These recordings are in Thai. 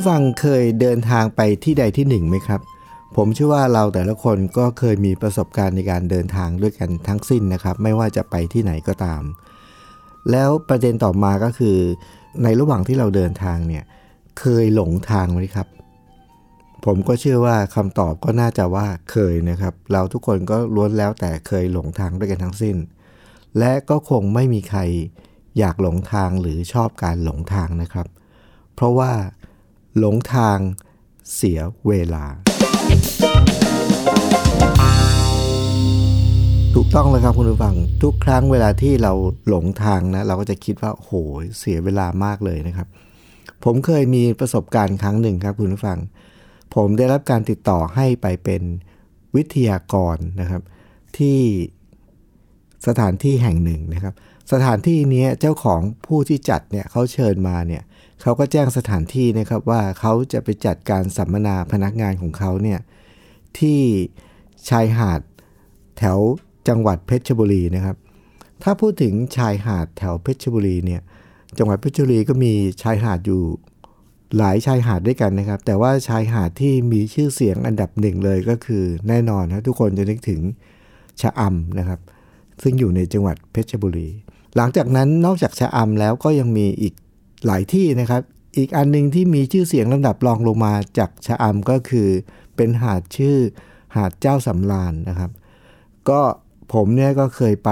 ผู้ฟังเคยเดินทางไปที่ใดที่หนึ่งไหมครับ ผมเชื่อว่าเราแต่ละคนก็เคยมีประสบการณ์ในการเดินทางด้วยกันทั้งสิ้นนะครับ ไม่ว่าจะไปที่ไหนก็ตาม แล้วประเด็นต่อมาก็คือ ในระหว่างที่เราเดินทางเนี่ยเคยหลงทางไหมครับ ผมก็เชื่อว่าคำตอบก็น่าจะว่าเคยนะครับ เราทุกคนก็ล้วนแล้วแต่เคยหลงทางด้วยกันทั้งสิ้น และก็คงไม่มีใครอยากหลงทางหรือชอบการหลงทางนะครับ เพราะว่า หลงทางเสียเวลา ถูกต้องเลยครับคุณผู้ฟัง ทุกครั้งเวลาที่เราหลงทางนะ เราก็จะคิดว่าโหยเสียเวลามากเลยนะครับ ผมเคยมีประสบการณ์ครั้งหนึ่งครับคุณผู้ฟัง ผมได้รับการติดต่อให้ไปเป็นวิทยากรนะครับ ที่สถานที่แห่งหนึ่งนะครับ สถานที่นี้เจ้าของผู้ที่จัดเนี่ยเขาเชิญมาเนี่ยเขาก็แจ้งสถานที่นะครับว่าเขาจะไปจัดการสัมมนาพนักงานของเขาเนี่ยที่ชายหาดแถวจังหวัดเพชรบุรีนะครับ ถ้าพูดถึงชายหาดแถวเพชรบุรีเนี่ยจังหวัดเพชรบุรีก็มีชายหาดอยู่หลายชายหาดด้วยกันนะครับ แต่ว่าชายหาดที่มีชื่อเสียงอันดับหนึ่งเลยก็คือแน่นอนนะทุกคนจะนึกถึงชะอำนะครับ ซึ่งอยู่ในจังหวัดเพชรบุรี หลังจากนั้นนอกจากชะอำแล้วก็ยังมีอีก หลายที่นะครับ อีกอันหนึงที่มีชื่อเสียงลำดับรองลงมาจากชะอำก็คือ เป็นหาดชื่อหาดเจ้าสำราญนะครับ ก็ผมเนี่ยก็เคยไป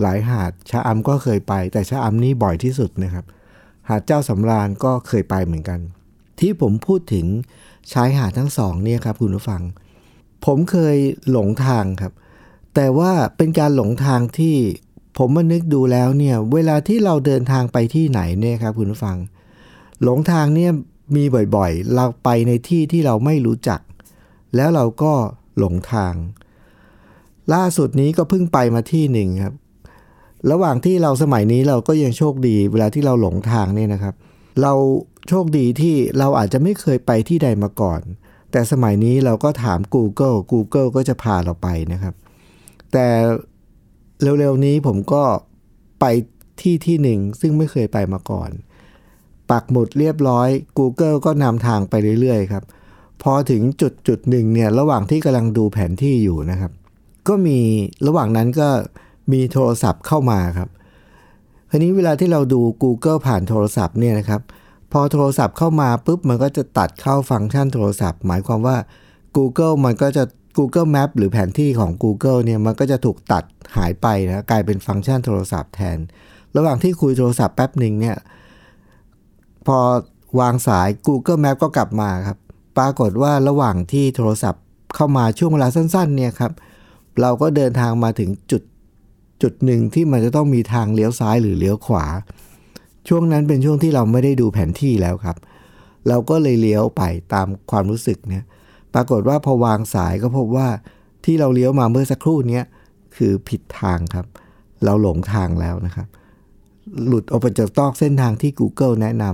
หลายหาดชะอำก็เคยไป แต่ชะอำนี่บ่อยที่สุดนะครับ หาดเจ้าสำราญก็เคยไปเหมือนกัน ที่ผมพูดถึงชายหาดทั้งสองเนี่ยครับคุณผู้ฟัง ผมเคยหลงทางครับ แต่ว่าเป็นการหลงทางที่ ผมมานึกดูแล้วเนี่ยเวลาที่เราเดินทางไปที่ไหนเนี่ยครับคุณผู้ฟัง หลงทางเนี่ยมีบ่อยๆ เราไปในที่ที่เราไม่รู้จัก แล้วเราก็หลงทาง ล่าสุดนี้ก็เพิ่งไปมาที่หนึ่งครับ ระหว่างที่เราสมัยนี้เราก็ยังโชคดี เวลาที่เราหลงทางเนี่ยนะครับ เราโชคดีที่เราอาจจะไม่เคยไปที่ใดมาก่อน แต่สมัยนี้เราก็ถาม Google Google ก็จะพาเราไปนะครับ แต่ เร็วๆนี้ผมก็ไปที่ที่หนึ่ง ซึ่งไม่เคยไปมาก่อน ปักหมุดเรียบร้อย Google ก็นำทางไปเรื่อยๆครับ พอถึงจุดจุดหนึ่งเนี่ยระหว่างที่กำลังดูแผนที่อยู่นะครับ ก็มีระหว่างนั้นก็มีโทรศัพท์เข้ามาครับทีนี้เวลาที่เราดู Google ผ่านโทรศัพท์เนี่ยนะครับ พอโทรศัพท์เข้ามาปุ๊บมันก็จะตัดเข้าฟังก์ชันโทรศัพท์ หมายความว่า Google มันก็จะ Google Map หรือแผนที่ของ Google เนี่ยมันก็จะถูกตัดหายไปนะกลายเป็นฟังก์ชันโทรศัพท์แทน ระหว่างที่คุยโทรศัพท์แป๊บหนึ่งเนี่ยพอวางสาย Google Map ก็กลับมาครับ ปรากฏว่าระหว่างที่โทรศัพท์เข้ามาช่วงเวลาสั้นๆเนี่ยครับเราก็เดินทางมาถึงจุดจุดหนึ่งที่มันจะต้องมีทางเลี้ยวซ้ายหรือเลี้ยวขวา ช่วงนั้นเป็นช่วงที่เราไม่ได้ดูแผนที่แล้วครับ เราก็เลยเลี้ยวไปตามความรู้สึกเนี่ย ปรากฏว่าพอวางสายก็พบว่าที่เราเลี้ยวมาเมื่อสักครู่นี้คือผิดทางครับ เราหลงทางแล้วนะครับ หลุดออกไปจากตอกเส้นทางที่ Google แนะน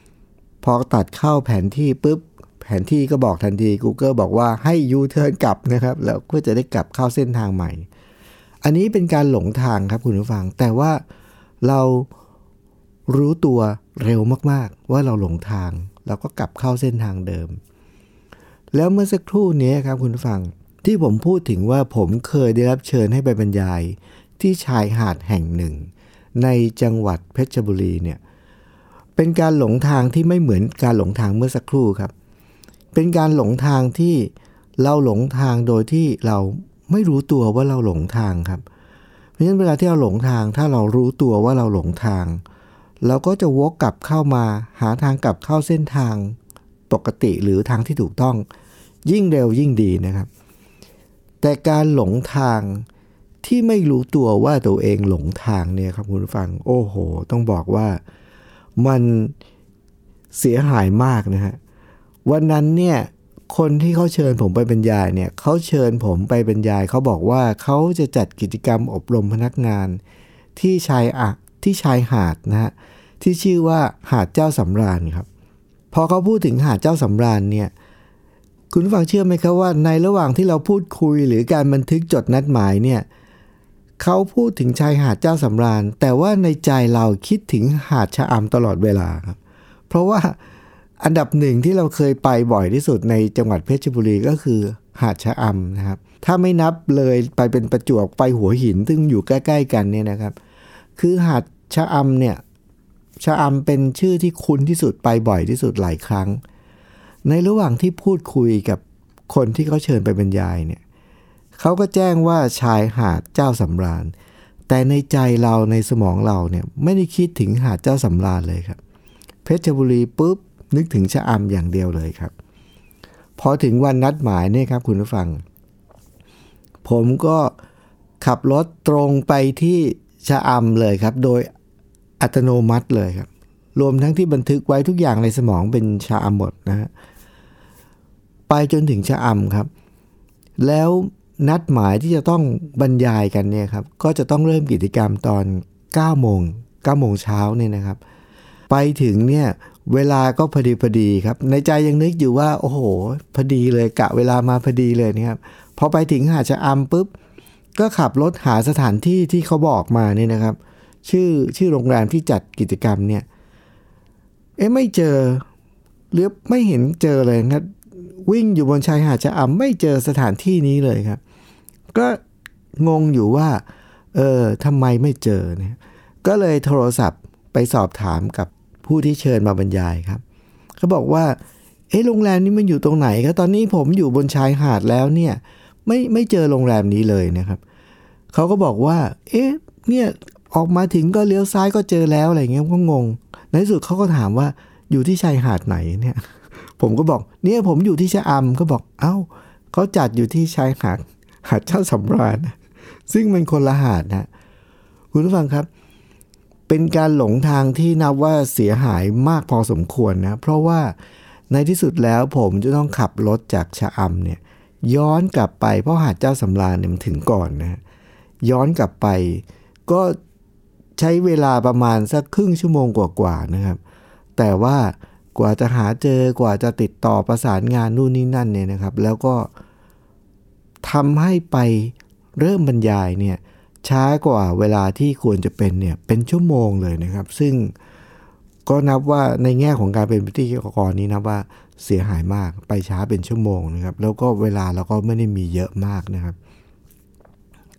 ำพอตัดเข้าแผนที่ปุ๊บ แผนที่ก็บอกทันที Google บอกว่าให้ยูเทิร์นกลับนะครับ แล้วก็จะได้กลับเข้าเส้นทางใหม่ อันนี้เป็นการหลงทางครับคุณผู้ฟัง แต่ว่าเรารู้ตัวเร็วมาก ๆ ว่าเราหลงทาง เราก็กลับเข้าเส้นทางเดิม แล้วเมื่อสักครู่นี้ครับคุณฟัง ที่ผมพูดถึงว่าผมเคยได้รับเชิญให้ไปบรรยาย ที่ชายหาดแห่งหนึ่ง ในจังหวัดเพชรบุรีเนี่ยเป็นการหลงทางที่ไม่เหมือนการหลงทางเมื่อสักครู่ครับ เป็นการหลงทางที่เราหลงทางโดยที่เราไม่รู้ตัวว่าเราหลงทางครับ เพราะฉะนั้นเวลาที่เราหลงทางถ้าเรารู้ตัวว่าเราหลงทาง เราก็จะวกกลับเข้ามาหาทางกลับเข้าเส้นทางปกติหรือทางที่ถูกต้อง ยิ่งเร็วยิ่งดีนะครับ แต่การหลงทางที่ไม่รู้ตัวว่าตัวเองหลงทางเนี่ยครับคุณผู้ฟัง โอ้โห ต้องบอกว่ามันเสียหายมากนะฮะวันนั้นเนี่ยคนที่เขาเชิญผมไปบรรยายเนี่ยเขาเชิญผมไปบรรยายเขาบอกว่าเขาจะจัดกิจกรรมอบรมพนักงาน ที่ชายอะที่ชายหาดนะฮะที่ชื่อว่าหาดเจ้าสำราญครับพอเขาพูดถึงหาดเจ้าสำราญเนี่ย คุณฟังเชื่อไหมครับว่าในระหว่างที่เราพูดคุยหรือการบันทึกจดนัดหมายเนี่ยเขาพูดถึงชายหาดเจ้าสำราญ แต่ว่าในใจเราคิดถึงหาดชะอำตลอดเวลาครับ เพราะว่าอันดับหนึ่งที่เราเคยไปบ่อยที่สุดในจังหวัดเพชรบุรีก็คือหาดชะอำนะครับ ถ้าไม่นับเลยไปเป็นประจวบไปหัวหิน ซึ่งอยู่ใกล้ ๆ กันเนี่ยนะครับ คือหาดชะอำเนี่ยชะอำเป็นชื่อที่คุ้นที่สุดไปบ่อยที่สุดหลายครั้ง ในระหว่างที่พูดคุยกับคนที่เขาเชิญไปบรรยายเนี่ยเขาก็แจ้งว่าชายหาดเจ้าสำราญ แต่ในใจเราในสมองเราเนี่ยไม่ได้คิดถึงหาดเจ้าสำราญเลยครับ เพชรบุรีปุ๊บนึกถึงชะอำอย่างเดียวเลยครับ พอถึงวันนัดหมายเนี่ยครับคุณผู้ฟัง ผมก็ขับรถตรงไปที่ชะอำเลยครับ โดยอัตโนมัติเลยครับ รวมทั้งที่บันทึกไว้ทุกอย่างในสมองเป็นชะอำหมดนะฮะ ไปจนถึงชะอำครับ แล้วนัดหมายที่จะต้องบรรยายกันเนี่ยครับก็จะต้องเริ่มกิจกรรมตอน9โมง9โมงเช้าเนี่ยนะครับ ไปถึงเนี่ยเวลาก็พอดีพอดีครับ ในใจยังนึกอยู่ว่า โอ้โหพอดีเลยกะเวลามาพอดีเลยนะครับพอไปถึงหาดชะอำปุ๊บก็ขับรถหาสถานที่ที่เขาบอกมาเนี่ยนะครับ ชื่อชื่อโรงแรมที่จัดกิจกรรมเนี่ยเอ๊ะไม่เจอหรือไม่เห็นเจอเลยครับ วิ่งอยู่บนชายหาดชะอำไม่เจอสถานที่นี้เลยครับ ก็งงอยู่ว่า เออทำไมไม่เจอเนี่ยก็เลยโทรศัพท์ไปสอบถามกับผู้ที่เชิญมาบรรยายครับเขาบอกว่าเอ๊ะโรงแรมนี้มันอยู่ตรงไหนครับตอนนี้ผมอยู่บนชายหาดแล้วเนี่ยไม่ไม่เจอโรงแรมนี้เลยนะครับเขาก็บอกว่า เอ๊ะเนี่ยออกมาถึงก็เลี้ยวซ้ายก็เจอแล้วอะไรเงี้ยก็งงในที่สุดเขาก็ถามว่าอยู่ที่ชายหาดไหนเนี่ย ผมก็บอก เนี่ยผมอยู่ที่ชะอำเขาบอกเอ้าเขาจัดอยู่ที่ชายหาดหาดเจ้าสำราญซึ่งมันคนละหาดนะคุณผู้ฟังครับ เป็นการหลงทางที่นับว่าเสียหายมากพอสมควรนะเพราะว่าในที่สุดแล้วผมจะต้องขับรถจากชะอำเนี่ยย้อนกลับไปเพราะหาดเจ้าสำราญเนี่ยมันถึงก่อนนะย้อนกลับไปก็ใช้เวลาประมาณสักครึ่งชั่วโมงกว่าๆนะครับ แต่ว่า กว่าจะหาเจอกว่าจะติดต่อประสานงานนู่นนี่นั่นเนี่ยนะครับ แล้วก็ทำให้ไปเริ่มบรรยายเนี่ยช้ากว่าเวลาที่ควรจะเป็นเนี่ยเป็นชั่วโมงเลยนะครับ ซึ่งก็นับว่าในแง่ของการเป็นพิธีกรนี้นับว่าเสียหายมากไปช้าเป็นชั่วโมงนะครับ แล้วก็เวลาเราก็ไม่ได้มีเยอะมากนะครับ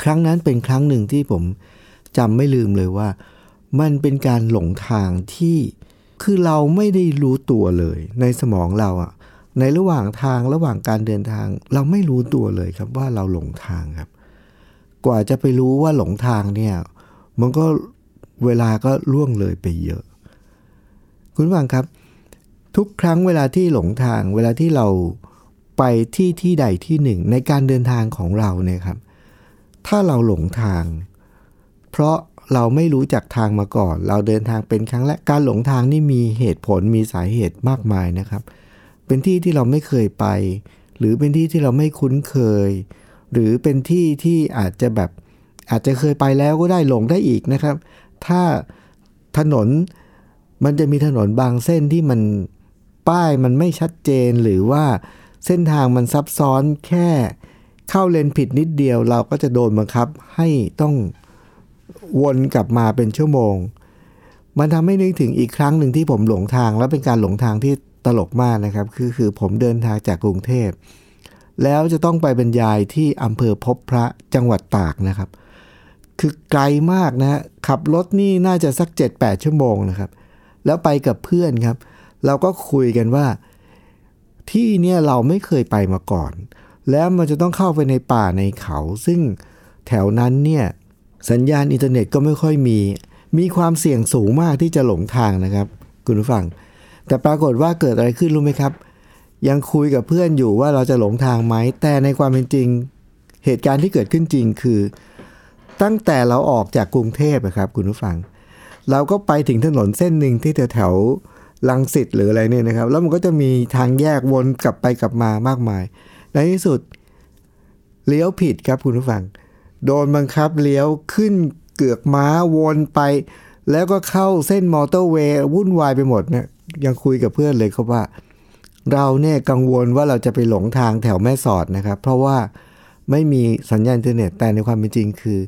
ครั้งนั้นเป็นครั้งหนึ่งที่ผมจำไม่ลืมเลยว่า มันเป็นการหลงทางที่ คือเราไม่ได้รู้ตัวเลย ในสมองเราอะในระหว่างทางระหว่างการเดินทาง เราไม่รู้ตัวเลยครับว่าเราหลงทางครับ กว่าจะไปรู้ว่าหลงทางเนี่ยมันก็เวลาก็ล่วงเลยไปเยอะ คุณฟังครับ ทุกครั้งเวลาที่หลงทาง เวลาที่เราไปที่ที่ใดที่หนึ่ง ในการเดินทางของเราเนี่ยครับ ถ้าเราหลงทาง เพราะ เราไม่รู้จักทางมาก่อน เราเดินทางเป็นครั้งแรกการหลงทางนี่มีเหตุผลมีสาเหตุมากมายนะครับ เป็นที่ที่เราไม่เคยไป หรือเป็นที่ที่เราไม่คุ้นเคย หรือเป็นที่ที่อาจจะแบบอาจจะเคยไปแล้วก็ได้หลงได้อีกนะครับ ถ้าถนนมันจะมีถนนบางเส้นที่มันป้ายมันไม่ชัดเจนหรือว่าเส้นทางมันซับซ้อนแค่เข้าเลนผิดนิดเดียว เราก็จะโดนบังคับให้ต้อง วนกลับมาเป็นชั่วโมง มันทำให้นึกถึงอีกครั้งหนึ่งที่ผมหลงทาง แล้วเป็นการหลงทางที่ตลกมากนะครับ คือคือผมเดินทางจากกรุงเทพ แล้วจะต้องไปบรรยายที่อำเภอพบพระจังหวัดตากนะครับ คือไกลมากนะขับรถนี่น่าจะสัก 7-8 ชั่วโมงนะครับ แล้วไปกับเพื่อนครับ เราก็คุยกันว่า ที่เนี่ยเราไม่เคยไปมาก่อน แล้วมันจะต้องเข้าไปในป่าในเขา ซึ่งแถวนั้นเนี่ย สัญญาณอินเทอร์เน็ตก็ไม่ค่อยมี มีความเสี่ยงสูงมากที่จะหลงทางนะครับ คุณผู้ฟัง แต่ปรากฏว่าเกิดอะไรขึ้นรู้ไหมครับ ยังคุยกับเพื่อนอยู่ว่าเราจะหลงทางไหม แต่ในความเป็นจริง เหตุการณ์ที่เกิดขึ้นจริงคือ ตั้งแต่เราออกจากกรุงเทพนะครับ คุณผู้ฟัง เราก็ไปถึงถนนเส้นหนึ่งที่แถวแถวลังสิตหรืออะไรเนี่ยนะครับ แล้วมันก็จะมีทางแยกวนกลับไปกลับมามากมาย ในที่สุดเลี้ยวผิดครับคุณผู้ฟัง โดนบังคับเลี้ยวขึ้นเกือกม้าวนไป แล้วก็เข้าเส้นมอเตอร์เวย์วุ่นวายไปหมดเนี่ยยังคุยกับเพื่อนเลยครับว่า เราเนี่ยกังวลว่าเราจะไปหลงทางแถวแม่สอดนะครับ เพราะว่าไม่มีสัญญาณอินเทอร์เน็ตแต่ในความเป็นจริงคือ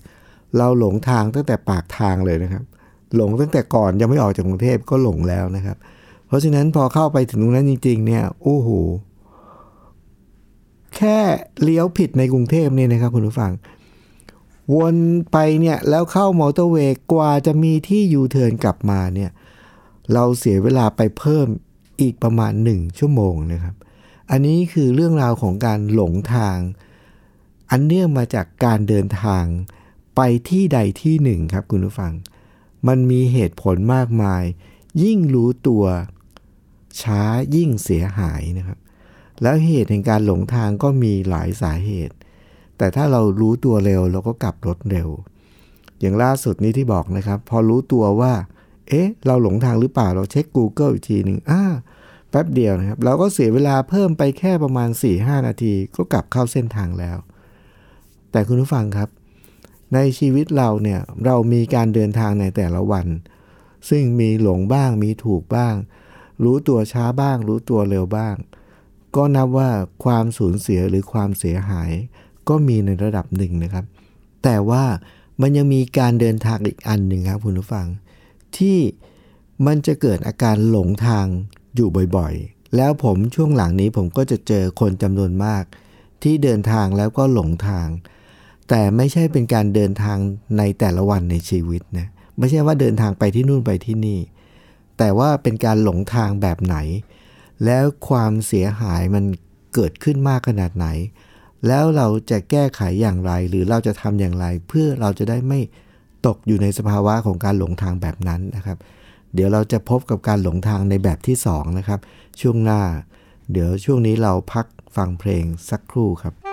เราหลงทางตั้งแต่ปากทางเลยนะครับ หลงตั้งแต่ก่อนยังไม่ออกจากกรุงเทพก็หลงแล้วนะครับ เพราะฉะนั้นพอเข้าไปถึงตรงนั้นจริง ๆ เนี่ยโอ้โหแค่เลี้ยวผิดในกรุงเทพเนี่ยนะครับคุณผู้ฟัง วนไปเนี่ยแล้วเข้ามอเตอร์เวย์กว่าจะมีที่ยูเทิร์นกลับมาเนี่ยเราเสียเวลาไปเพิ่มอีกประมาณ 1 ชั่วโมงนะครับ อันนี้คือเรื่องราวของการหลงทาง อันเนื่องมาจากการเดินทางไปที่ใดที่หนึ่งครับคุณผู้ฟัง มันมีเหตุผลมากมาย ยิ่งรู้ตัวช้ายิ่งเสียหายนะครับ แล้วเหตุแห่งการหลงทางก็มีหลายสาเหตุ แต่ถ้าเรารู้ตัวเร็วเราก็กลับรถเร็ว อย่างล่าสุดนี้ที่บอกนะครับ พอรู้ตัวว่า เอ๊ะ เราหลงทางหรือเปล่าเราเช็ค Google อีกทีหนึ่งอ่าแป๊บเดียวนะครับ เราก็เสียเวลาเพิ่มไปแค่ประมาณ 4-5 นาที ก็กลับเข้าเส้นทางแล้ว แต่คุณผู้ฟังครับ ในชีวิตเราเนี่ยเรามีการเดินทางในแต่ละวัน ซึ่งมีหลงบ้างมีถูกบ้าง รู้ตัวช้าบ้าง รู้ตัวเร็วบ้าง ก็นับว่าความสูญเสียหรือความเสียหาย ก็มีในระดับหนึ่งนะครับ แต่ว่ามันยังมีการเดินทางอีกอันหนึ่งครับคุณผู้ฟัง ที่มันจะเกิดอาการหลงทางอยู่บ่อยๆ แล้วผมช่วงหลังนี้ผมก็จะเจอคนจำนวนมาก ที่เดินทางแล้วก็หลงทาง แต่ไม่ใช่เป็นการเดินทางในแต่ละวันในชีวิตนะไม่ใช่ว่าเดินทางไปที่นู่นไปที่นี่ แต่ว่าเป็นการหลงทางแบบไหน แล้วความเสียหายมันเกิดขึ้นมากขนาดไหน แล้วเราจะแก้ไขอย่างไร หรือเราจะทำอย่างไร เพื่อเราจะได้ไม่ตกอยู่ในสภาวะของการหลงทางแบบนั้นนะครับ เดี๋ยวเราจะพบกับการหลงทางในแบบที่2นะครับ ช่วงหน้า เดี๋ยวช่วงนี้เราพักฟังเพลงสักครู่ครับ「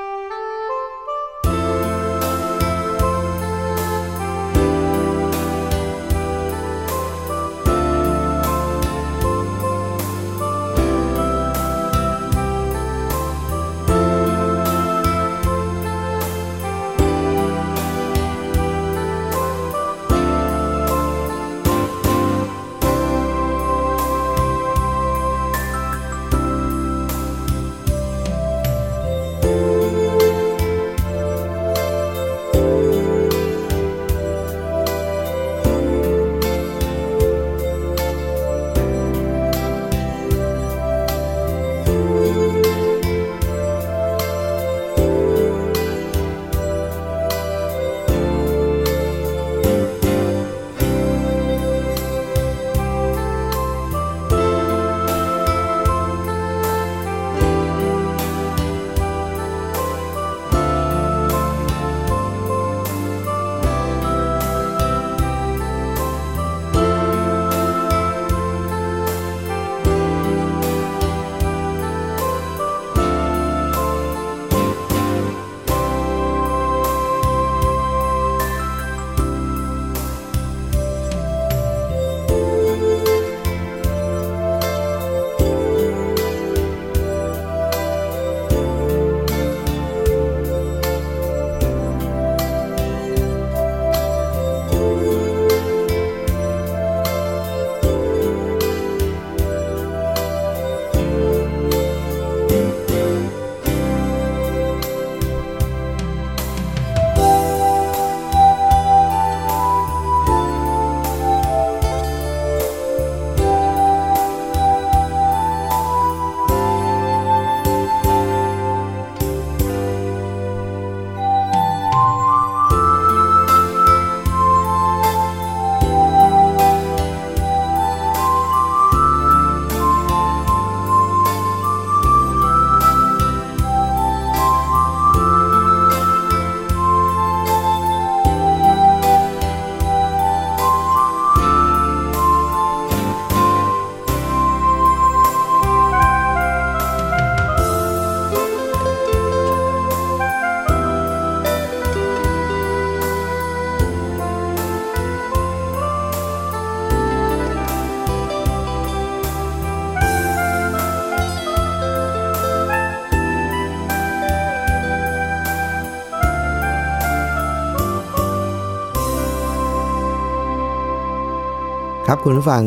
ครับคุณผู้ฟัง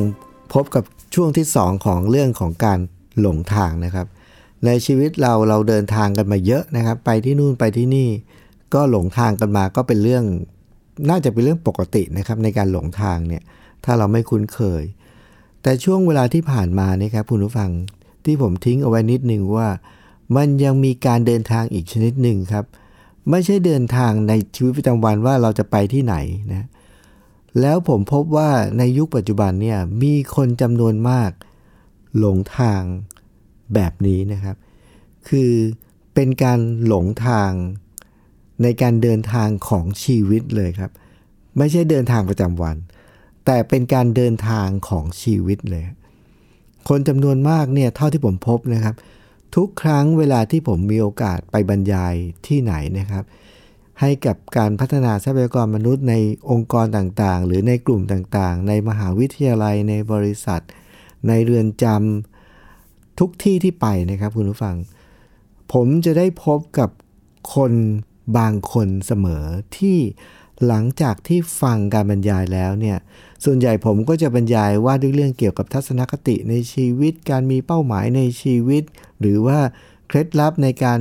พบกับช่วงที่ 2 ของเรื่องของการหลงทางนะครับ ในชีวิตเราเราเดินทางกันมาเยอะนะครับ ไปที่นู่นไปที่นี่ ก็หลงทางกันมาก็เป็นเรื่อง น่าจะเป็นเรื่องปกตินะครับในการหลงทางเนี่ยถ้าเราไม่คุ้นเคย แต่ช่วงเวลาที่ผ่านมานะครับคุณผู้ฟังที่ผมทิ้งเอาไว้นิดนึงว่า มันยังมีการเดินทางอีกชนิดหนึ่งครับ ไม่ใช่เดินทางในชีวิตประจำวันว่าเราจะไปที่ไหนนะ แล้วผมพบว่าในยุคปัจจุบันเนี่ยมีคนจำนวนมากหลงทางแบบนี้นะครับ คือเป็นการหลงทางในการเดินทางของชีวิตเลยครับ ไม่ใช่เดินทางประจำวัน แต่เป็นการเดินทางของชีวิตเลย คนจำนวนมากเนี่ยเท่าที่ผมพบนะครับ ทุกครั้งเวลาที่ผมมีโอกาสไปบรรยายที่ไหนนะครับ ให้กับการพัฒนาทรัพยากรมนุษย์ในองค์กรต่างๆ หรือในกลุ่มต่างๆ ในมหาวิทยาลัยในบริษัท ในเรือนจำทุกที่ที่ไปนะครับคุณผู้ฟัง ผมจะได้พบกับคนบางคนเสมอที่หลังจากที่ฟังการบรรยายแล้วเนี่ยส่วนใหญ่ผมก็จะบรรยายว่าด้วยเรื่องเกี่ยวกับทัศนคติในชีวิต การมีเป้าหมายในชีวิต หรือว่าเคล็ดลับในการ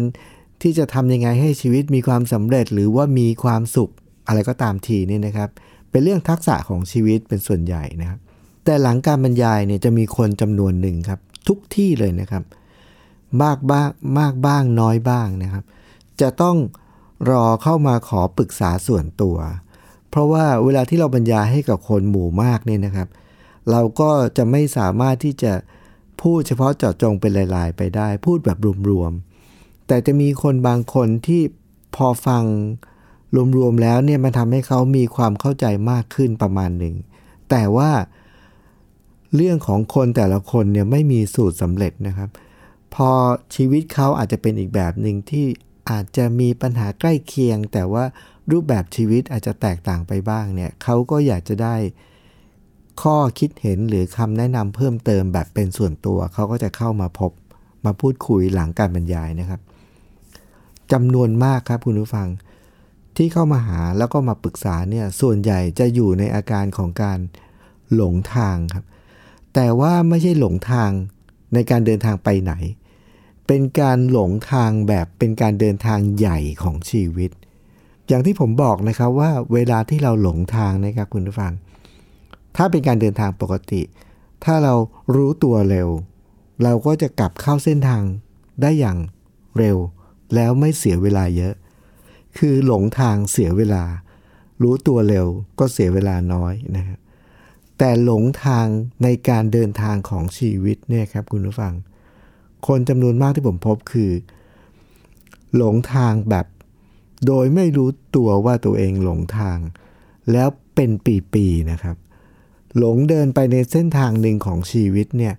ที่จะทำยังไงให้ชีวิตมีความสำเร็จหรือว่ามีความสุขอะไรก็ตามทีนี่นะครับ เป็นเรื่องทักษะของชีวิตเป็นส่วนใหญ่นะครับ แต่หลังการบรรยายเนี่ยจะมีคนจำนวนหนึ่งครับ ทุกที่เลยนะครับ มากบ้างมากบ้างน้อยบ้างนะครับ จะต้องรอเข้ามาขอปรึกษาส่วนตัว เพราะว่าเวลาที่เราบรรยายให้กับคนหมู่มากเนี่ยนะครับ เราก็จะไม่สามารถที่จะพูดเฉพาะเจาะจงเป็นลาย ๆ ไปได้ พูดแบบรวม แต่จะมีคนบางคนที่พอฟังรวมๆแล้วเนี่ยมันทำให้เขามีความเข้าใจมากขึ้นประมาณหนึ่ง แต่ว่าเรื่องของคนแต่ละคนเนี่ยไม่มีสูตรสำเร็จนะครับ พอชีวิตเขาอาจจะเป็นอีกแบบหนึ่งที่อาจจะมีปัญหาใกล้เคียง แต่ว่ารูปแบบชีวิตอาจจะแตกต่างไปบ้างเนี่ยเขาก็อยากจะได้ข้อคิดเห็นหรือคำแนะนำเพิ่มเติมแบบเป็นส่วนตัว เขาก็จะเข้ามาพบมาพูดคุยหลังการบรรยายนะครับ จำนวนมากครับคุณผู้ฟัง ที่เข้ามาหาแล้วก็มาปรึกษาเนี่ยส่วนใหญ่จะอยู่ในอาการของการหลงทางครับ แต่ว่าไม่ใช่หลงทางในการเดินทางไปไหน เป็นการหลงทางแบบเป็นการเดินทางใหญ่ของชีวิต อย่างที่ผมบอกนะครับว่าเวลาที่เราหลงทางนะครับคุณผู้ฟัง ถ้าเป็นการเดินทางปกติ ถ้าเรารู้ตัวเร็ว เราก็จะกลับเข้าเส้นทางได้อย่างเร็ว แล้วไม่เสียเวลาเยอะ คือหลงทางเสียเวลา รู้ตัวเร็วก็เสียเวลาน้อยนะครับแต่หลงทางในการเดินทางของชีวิตเนี่ยครับคุณผู้ฟัง คนจำนวนมากที่ผมพบคือ หลงทางแบบ โดยไม่รู้ตัวว่าตัวเองหลงทาง แล้วเป็นปีๆนะครับ หลงเดินไปในเส้นทางหนึ่งของชีวิตเนี่ย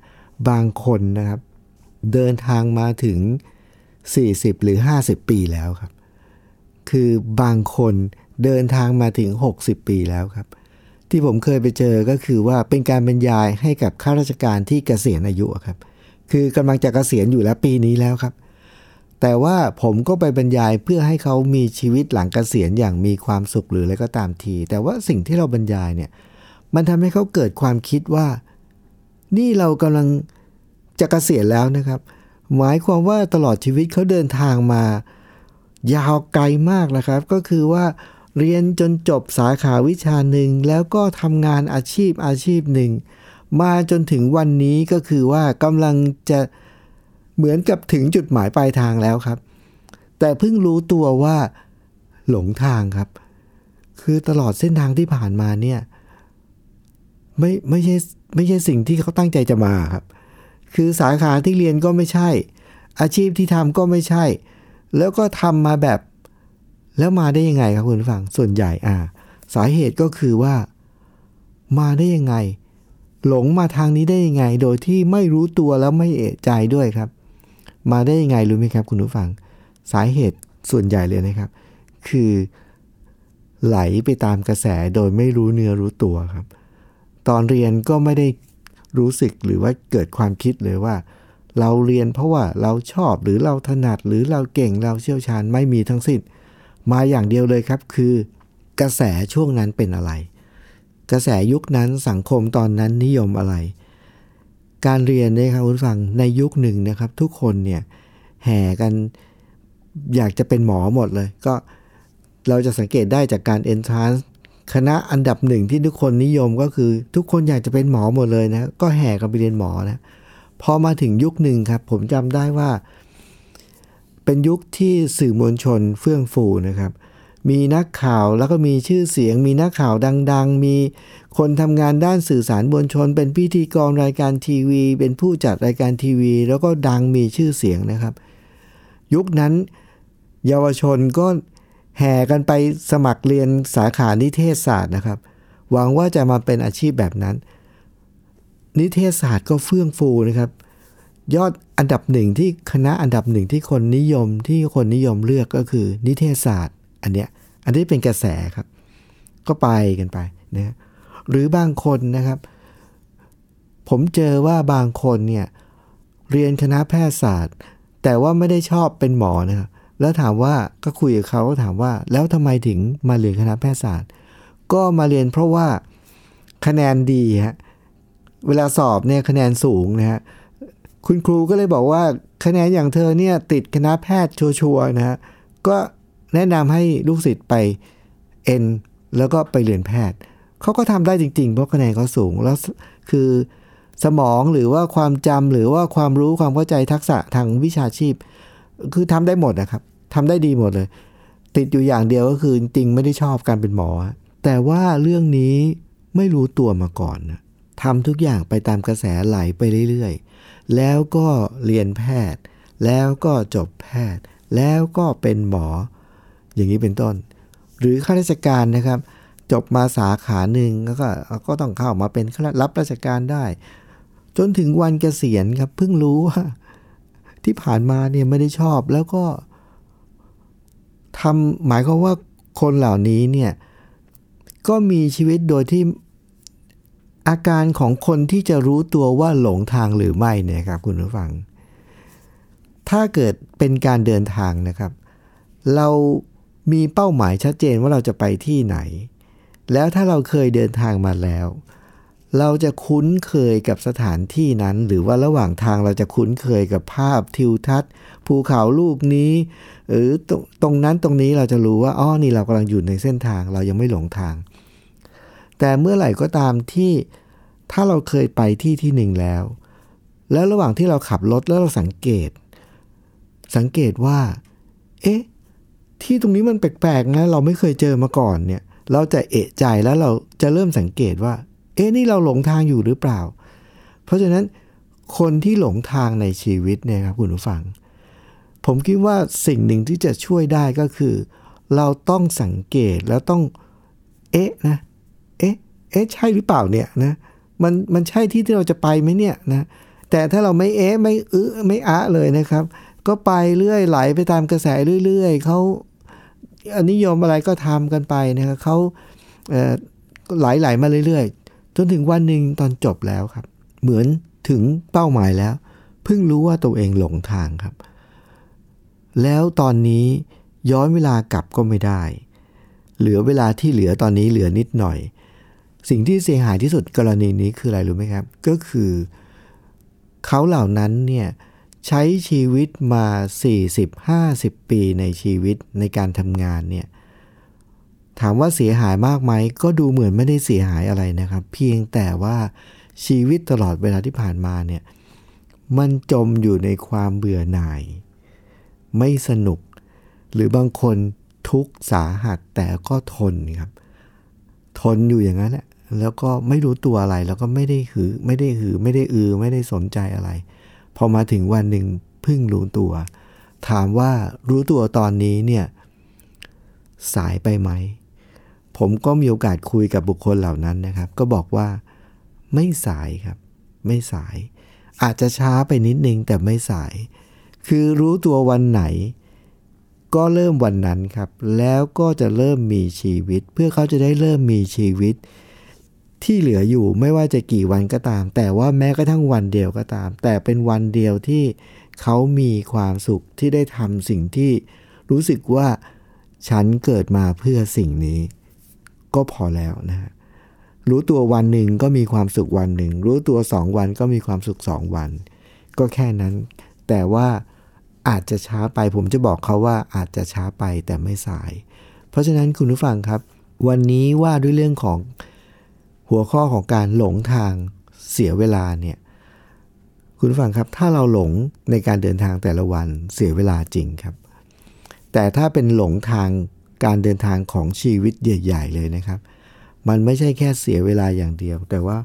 บางคนนะครับ เดินทางมาถึง 40 หรือ 50 ปีแล้วครับ คือบางคนเดินทางมาถึง 60 ปีแล้วครับ ที่ผมเคยไปเจอก็คือว่าเป็นการบรรยายให้กับข้าราชการที่เกษียณอายุครับ คือกำลังจะเกษียณอยู่แล้วปีนี้แล้วครับ แต่ว่าผมก็ไปบรรยายเพื่อให้เขามีชีวิตหลังเกษียณอย่างมีความสุขหรืออะไรก็ตามที แต่ว่าสิ่งที่เราบรรยายเนี่ย มันทำให้เขาเกิดความคิดว่า นี่เรากำลังจะเกษียณแล้วนะครับ หมายความว่าตลอดชีวิตเขาเดินทางมา ยาวไกลมากนะครับ ก็คือว่าเรียนจนจบสาขาวิชาหนึ่ง แล้วก็ทำงานอาชีพอาชีพหนึ่ง มาจนถึงวันนี้ก็คือว่ากำลังจะเหมือนกับถึงจุดหมายปลายทางแล้วครับ แต่เพิ่งรู้ตัวว่าหลงทางครับ คือตลอดเส้นทางที่ผ่านมาเนี่ย ไม่ไม่ใช่ไม่ใช่สิ่งที่เขาตั้งใจจะมาครับ คือสาขาที่เรียนก็ไม่ใช่ อาชีพที่ทำก็ไม่ใช่ แล้วก็ทำมาแบบ แล้วมาได้ยังไงครับคุณผู้ฟังส่วนใหญ่อ่า สาเหตุก็คือว่า มาได้ยังไง หลงมาทางนี้ได้ยังไง โดยที่ไม่รู้ตัวแล้วไม่เอะใจด้วยครับ มาได้ยังไงรู้ไหมครับ คุณผู้ฟัง สาเหตุส่วนใหญ่เลยนะครับ คือไหลไปตามกระแสโดยไม่รู้เนื้อรู้ตัวครับ ตอนเรียนก็ไม่ได้ รู้สึกหรือว่าเกิดความคิดเลยว่า เราเรียนเพราะว่าเราชอบหรือเราถนัดหรือเราเก่งเราเชี่ยวชาญไม่มีทั้งสิ้น มาอย่างเดียวเลยครับคือ กระแสช่วงนั้นเป็นอะไร กระแสยุคนั้นสังคมตอนนั้นนิยมอะไร การเรียนนะครับคุณฟังในยุคหนึ่งนะครับ ทุกคนเนี่ยแห่กันอยากจะเป็นหมอหมดเลย ก็เราจะสังเกตได้จากการ entrance คณะอันดับหนึ่งที่ทุกคนนิยมก็คือ ทุกคนอยากจะเป็นหมอหมดเลยนะ ก็แห่กันไปเรียนหมอนะพอมาถึงยุคหนึ่งครับ ผมจำได้ว่า เป็นยุคที่สื่อมวลชนเฟื่องฟูนะครับ มีนักข่าวแล้วก็มีชื่อเสียง มีนักข่าวดัง ๆ มีคนทำงานด้านสื่อสารมวลชน เป็นพิธีกรรายการทีวี เป็นผู้จัดรายการทีวี แล้วก็ดังมีชื่อเสียงนะครับ ยุคนั้น เยาวชนก็ แห่กันไปสมัครเรียนสาขานิเทศศาสตร์นะครับ หวังว่าจะมาเป็นอาชีพแบบนั้น นิเทศศาสตร์ก็เฟื่องฟูนะครับ ยอดอันดับหนึ่งที่คณะอันดับหนึ่งที่คนนิยมที่คนนิยมเลือกก็คือนิเทศศาสตร์ อันเนี้ยอันนี้เป็นกระแสครับ ก็ไปกันไปนะหรือบางคนนะครับ ผมเจอว่าบางคนเนี่ยเรียนคณะแพทยศาสตร์ แต่ว่าไม่ได้ชอบเป็นหมอนะครับ แล้วถามว่าก็คุยกับเขาถามว่า แล้วทำไมถึงมาเรียนคณะแพทยศาสตร์ ก็มาเรียนเพราะว่าคะแนนดีฮะเวลาสอบเนี่ยคะแนนสูงนะฮะคุณครูก็เลยบอกว่าคะแนนอย่างเธอเนี่ยติดคณะแพทย์ชัวร์ๆนะฮะก็แนะนำให้ลูกศิษย์ไปเอ็นแล้วก็ไปเรียนแพทย์เขาก็ทำได้จริงๆ เพราะคะแนนเขาสูงแล้วคือสมองหรือว่าความจำหรือว่าความรู้ความเข้าใจทักษะทางวิชาชีพ คือทำได้หมดนะครับทำได้ดีหมดเลย ติดอยู่อย่างเดียวก็คือจริงไม่ได้ชอบการเป็นหมอ แต่ว่าเรื่องนี้ไม่รู้ตัวมาก่อนนะทำทุกอย่างไปตามกระแสไหลไปเรื่อยๆ แล้วก็เรียนแพทย์ แล้วก็จบแพทย์ แล้วก็เป็นหมอ อย่างนี้เป็นต้น หรือข้าราชการนะครับ จบมาสาขาหนึ่งแล้วก็ก็ต้องเข้ามาเป็นรับราชการได้ จนถึงวันเกษียณครับเพิ่งรู้ว่า ที่ผ่านมาเนี่ยไม่ได้ชอบแล้วก็ทำหมายความว่าคนเหล่านี้เนี่ยก็มีชีวิตโดยที่อาการของคนที่จะรู้ตัวว่าหลงทางหรือไม่เนี่ยครับคุณผู้ฟัง ถ้าเกิดเป็นการเดินทางนะครับ เรามีเป้าหมายชัดเจนว่าเราจะไปที่ไหน แล้วถ้าเราเคยเดินทางมาแล้ว เราจะคุ้นเคยกับสถานที่นั้น หรือว่าระหว่างทางเราจะคุ้นเคยกับภาพทิวทัศน์ ภูเขาลูกนี้ หรือตรงตรงนั้นตรงนี้เราจะรู้ว่าอ๋อนี่เรากำลังอยู่ในเส้นทางเรายังไม่หลงทาง แต่เมื่อไหร่ก็ตามที่ถ้าเราเคยไปที่ที่หนึ่งแล้ว แล้วระหว่างที่เราขับรถแล้วเราสังเกต สังเกตว่า เอ๊ะ ที่ตรงนี้มันแปลกๆนะเราไม่เคยเจอมาก่อนเนี่ย เราจะเอะใจแล้วเราจะเริ่มสังเกตว่า เอ๊ะนี่เราหลงทางอยู่หรือเปล่า เพราะฉะนั้นคนที่หลงทางในชีวิตเนี่ยครับคุณผู้ฟัง ผมคิดว่าสิ่งหนึ่งที่จะช่วยได้ก็คือ เราต้องสังเกตแล้วต้อง เอ๊ะนะเอ๊ะเอ๊ะใช่หรือเปล่าเนี่ยนะมันมันใช่ที่ที่เราจะไปไหมเนี่ยนะแต่ถ้าเราไม่เอ๊ะไม่อื้อไม่อะเลยนะครับ ก็ไปเรื่อยไหลไปตามกระแสเรื่อยๆเขานิยมอะไรก็ทำกันไปนะครับเขาไหลไหลมาเรื่อยๆ จนถึงวันหนึ่งตอนจบแล้วครับ เหมือนถึงเป้าหมายแล้ว เพิ่งรู้ว่าตัวเองหลงทางครับ แล้วตอนนี้ย้อนเวลากลับก็ไม่ได้ เหลือเวลาที่เหลือตอนนี้เหลือนิดหน่อย สิ่งที่เสียหายที่สุดกรณีนี้คืออะไรรู้ไหมครับ ก็คือเขาเหล่านั้นเนี่ยใช้ชีวิตมา 40-50 ปีในชีวิตในการทำงานเนี่ย ถามว่าเสียหายมากไหม ก็ดูเหมือนไม่ได้เสียหายอะไรนะครับ เพียงแต่ว่าชีวิตตลอดเวลาที่ผ่านมาเนี่ยมันจมอยู่ในความเบื่อหน่าย ไม่สนุก หรือบางคนทุกข์สาหัสแต่ก็ทนครับ ทนอยู่อย่างนั้นแหละแล้วก็ไม่รู้ตัวอะไรแล้วก็ไม่ได้หือไม่ได้หือไม่ได้อือ ไม่ได้สนใจอะไร พอมาถึงวันหนึ่งเพิ่งรู้ตัว ถามว่ารู้ตัวตอนนี้เนี่ยสายไปไหม ผมก็มีโอกาสคุยกับบุคคลเหล่านั้นนะครับ ก็บอกว่าไม่สายครับ ไม่สาย อาจจะช้าไปนิดนึงแต่ไม่สาย คือรู้ตัววันไหน ก็เริ่มวันนั้นครับ แล้วก็จะเริ่มมีชีวิต เพื่อเขาจะได้เริ่มมีชีวิต ที่เหลืออยู่ไม่ว่าจะกี่วันก็ตาม แต่ว่าแม้กระทั่งวันเดียวก็ตาม แต่เป็นวันเดียวที่เขามีความสุขที่ได้ทำสิ่งที่รู้สึกว่าฉันเกิดมาเพื่อสิ่งนี้ ก็พอแล้วนะฮะรู้ตัววันหนึ่งก็มีความสุขวันหนึ่ง รู้ตัวสองวันก็มีความสุขสองวัน ก็แค่นั้น แต่ว่าอาจจะช้าไปผมจะบอกเขาว่าอาจจะช้าไปแต่ไม่สาย เพราะฉะนั้นคุณผู้ฟังครับ วันนี้ว่าด้วยเรื่องของหัวข้อของการหลงทางเสียเวลาเนี่ยคุณผู้ฟังครับ ถ้าเราหลงในการเดินทางแต่ละวันเสียเวลาจริงครับ แต่ถ้าเป็นหลงทาง การเดินทางของชีวิตใหญ่ๆเลยนะครับ มันไม่ใช่แค่เสียเวลาอย่างเดียว แต่ว่า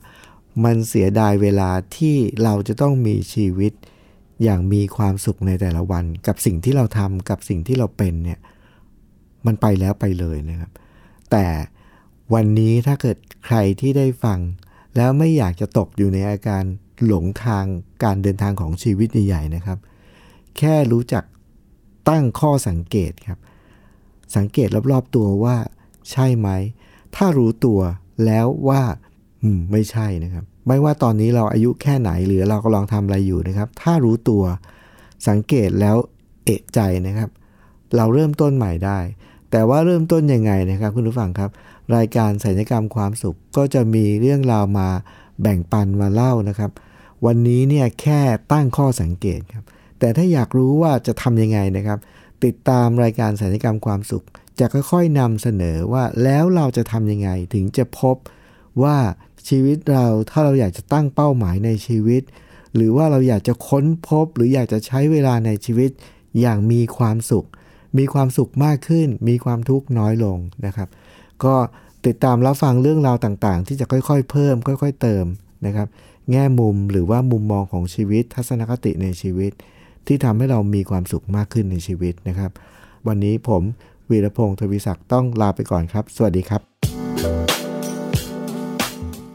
มันเสียดายเวลาที่เราจะต้องมีชีวิตอย่างมีความสุขในแต่ละวัน กับสิ่งที่เราทำกับสิ่งที่เราเป็นเนี่ยมันไปแล้วไปเลยนะครับ แต่วันนี้ถ้าเกิดใครที่ได้ฟัง แล้วไม่อยากจะตกอยู่ในอาการหลงทางการเดินทางของชีวิตใหญ่ๆนะครับ แค่รู้จักตั้งข้อสังเกตครับ สังเกตรอบๆตัวว่า ใช่ไหม ถ้ารู้ตัวแล้วว่าอืมไม่ใช่นะครับ ไม่ว่าตอนนี้เราอายุแค่ไหนหรือเรากำลังทำอะไรอยู่นะครับ ถ้ารู้ตัวสังเกตแล้วเอะใจนะครับ เราเริ่มต้นใหม่ได้ แต่ว่าเริ่มต้นยังไงนะครับ คุณผู้ฟังครับ รายการสัญญกรรมความสุขก็จะมีเรื่องราวมาแบ่งปันมาเล่านะครับ วันนี้เนี่ยแค่ตั้งข้อสังเกตครับ แต่ถ้าอยากรู้ว่าจะทำยังไงนะครับ ติดตามรายการสัญญกรรมความสุข จะค่อยๆนำเสนอว่าแล้วเราจะทำยังไงถึงจะพบว่าชีวิตเราถ้าเราอยากจะตั้งเป้าหมายในชีวิต หรือว่าเราอยากจะค้นพบ หรืออยากจะใช้เวลาในชีวิตอย่างมีความสุข มีความสุขมากขึ้น มีความทุกข์น้อยลงนะครับ ก็ติดตามรับฟังเรื่องราวต่างๆ ที่จะค่อยๆ เพิ่ม ค่อย ๆ เติมนะครับ แง่มุมหรือว่ามุมมองของชีวิตทัศนคติในชีวิต ที่ทำให้เรามีความสุขมากขึ้นในชีวิตนะครับ วันนี้ผมวีรพงศ์ทวีศักดิ์ต้องลาไปก่อนครับ สวัสดีครับ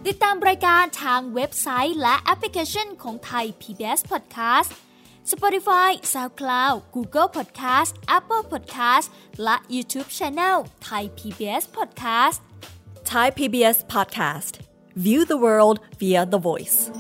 ติดตามรายการทางเว็บไซต์และแอปพลิเคชันของไทย PBS Podcast Spotify SoundCloud Google Podcast Apple Podcast และ YouTube Channel Thai PBS Podcast Thai PBS Podcast. View the world via the voice.